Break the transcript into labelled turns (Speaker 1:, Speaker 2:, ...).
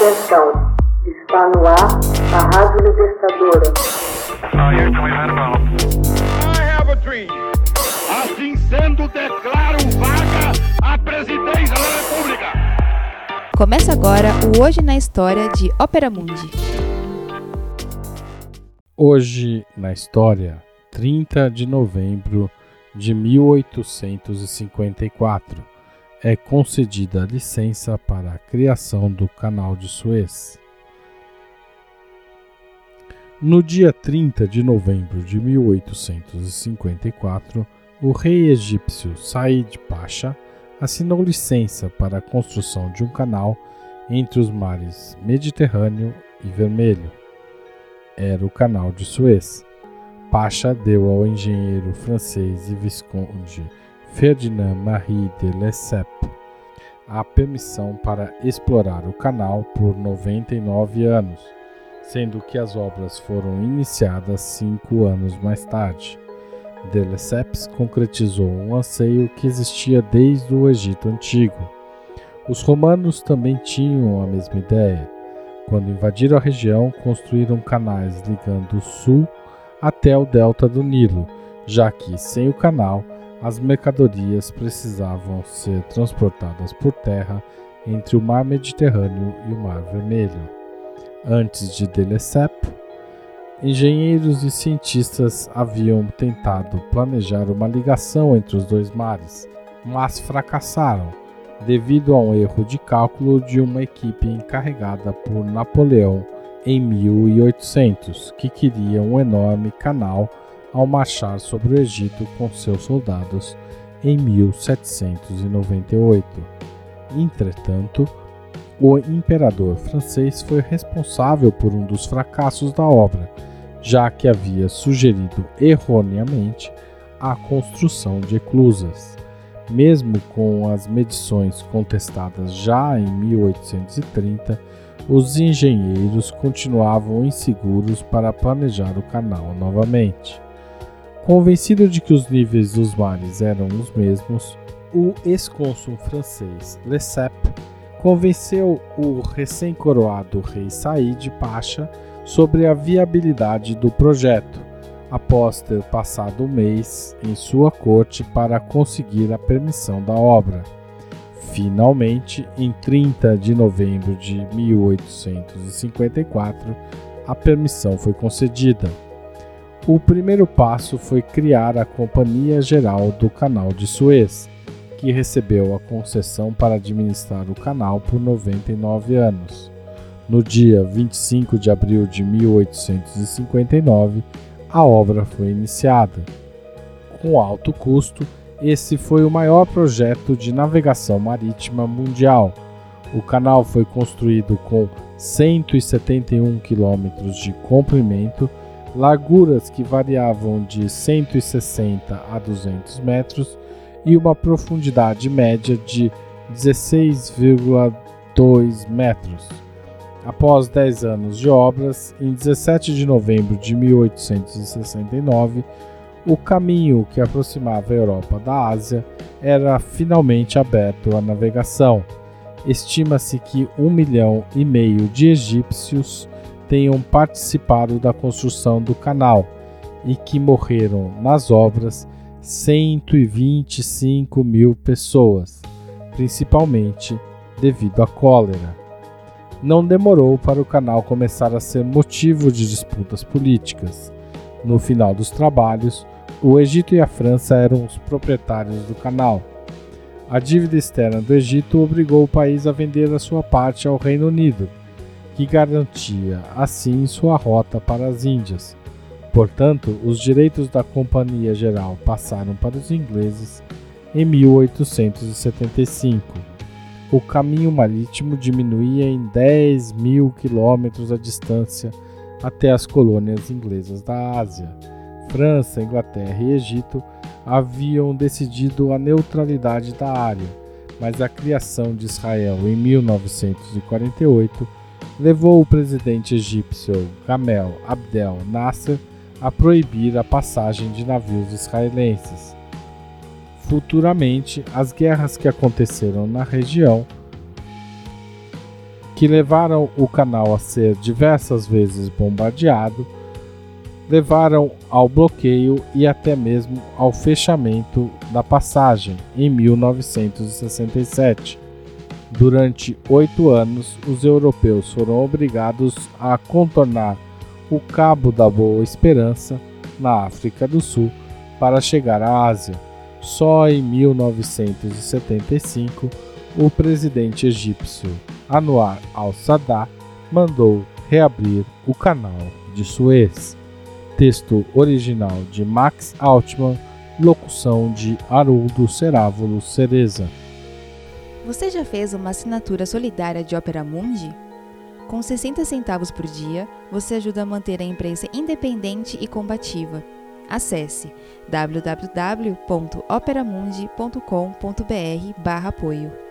Speaker 1: Atenção, está no ar a Rádio Libertadora.
Speaker 2: Assim sendo, declaro vaga a presidência da República.
Speaker 3: Começa agora o Hoje na História de Ópera Mundi.
Speaker 4: Hoje na História, 30 de novembro de 1854 é concedida a licença para a criação do Canal de Suez. No dia 30 de novembro de 1854, o rei egípcio Said Pasha assinou licença para a construção de um canal entre os mares Mediterrâneo e Vermelho. Era o Canal de Suez. Pasha deu ao engenheiro francês e visconde Ferdinand Marie de Lesseps a permissão para explorar o canal por 99 anos, sendo que as obras foram iniciadas cinco anos mais tarde. De Lesseps concretizou um anseio que existia desde o Egito Antigo. Os romanos também tinham a mesma ideia. Quando invadiram a região, construíram canais ligando o sul até o delta do Nilo, já que, sem o canal, as mercadorias precisavam ser transportadas por terra entre o Mar Mediterrâneo e o Mar Vermelho. Antes de Delecep, engenheiros e cientistas haviam tentado planejar uma ligação entre os dois mares, mas fracassaram devido a um erro de cálculo de uma equipe encarregada por Napoleão em 1800, que queria um enorme canal ao marchar sobre o Egito com seus soldados em 1798. Entretanto, o imperador francês foi responsável por um dos fracassos da obra, já que havia sugerido erroneamente a construção de eclusas. Mesmo com as medições contestadas já em 1830, os engenheiros continuavam inseguros para planejar o canal novamente. Convencido de que os níveis dos mares eram os mesmos, o ex-cônsul francês Lesseps convenceu o recém-coroado rei Said Pasha sobre a viabilidade do projeto, após ter passado um mês em sua corte para conseguir a permissão da obra. Finalmente, em 30 de novembro de 1854, a permissão foi concedida. O primeiro passo foi criar a Companhia Geral do Canal de Suez, que recebeu a concessão para administrar o canal por 99 anos. No dia 25 de abril de 1859, a obra foi iniciada. Com alto custo, esse foi o maior projeto de navegação marítima mundial. O canal foi construído com 171 quilômetros de comprimento larguras que variavam de 160 a 200 metros e uma profundidade média de 16,2 metros. Após 10 anos de obras, em 17 de novembro de 1869, o caminho que aproximava a Europa da Ásia era finalmente aberto à navegação. Estima-se que um milhão e meio de egípcios tenham participado da construção do canal e que morreram nas obras 125 mil pessoas, principalmente devido à cólera. Não demorou para o canal começar a ser motivo de disputas políticas. No final dos trabalhos, o Egito e a França eram os proprietários do canal. A dívida externa do Egito obrigou o país a vender a sua parte ao Reino Unido, que garantia assim sua rota para as Índias. Portanto, os direitos da Companhia Geral passaram para os ingleses em 1875. O caminho marítimo diminuía em 10 mil quilômetros a distância até as colônias inglesas da Ásia. França, Inglaterra e Egito haviam decidido a neutralidade da área, mas a criação de Israel em 1948 levou o presidente egípcio Gamal Abdel Nasser a proibir a passagem de navios israelenses. Futuramente, as guerras que aconteceram na região que levaram o canal a ser diversas vezes bombardeado, levaram ao bloqueio e até mesmo ao fechamento da passagem em 1967. Durante oito anos, os europeus foram obrigados a contornar o Cabo da Boa Esperança, na África do Sul, para chegar à Ásia. Só em 1975, o presidente egípcio Anwar al-Sadat mandou reabrir o canal de Suez. Texto original de Max Altman, locução de Haroldo Cerávulo Cereza.
Speaker 3: Você já fez uma assinatura solidária de Opera Mundi? Com 60 centavos por dia, você ajuda a manter a imprensa independente e combativa. Acesse www.operamundi.com.br/apoio.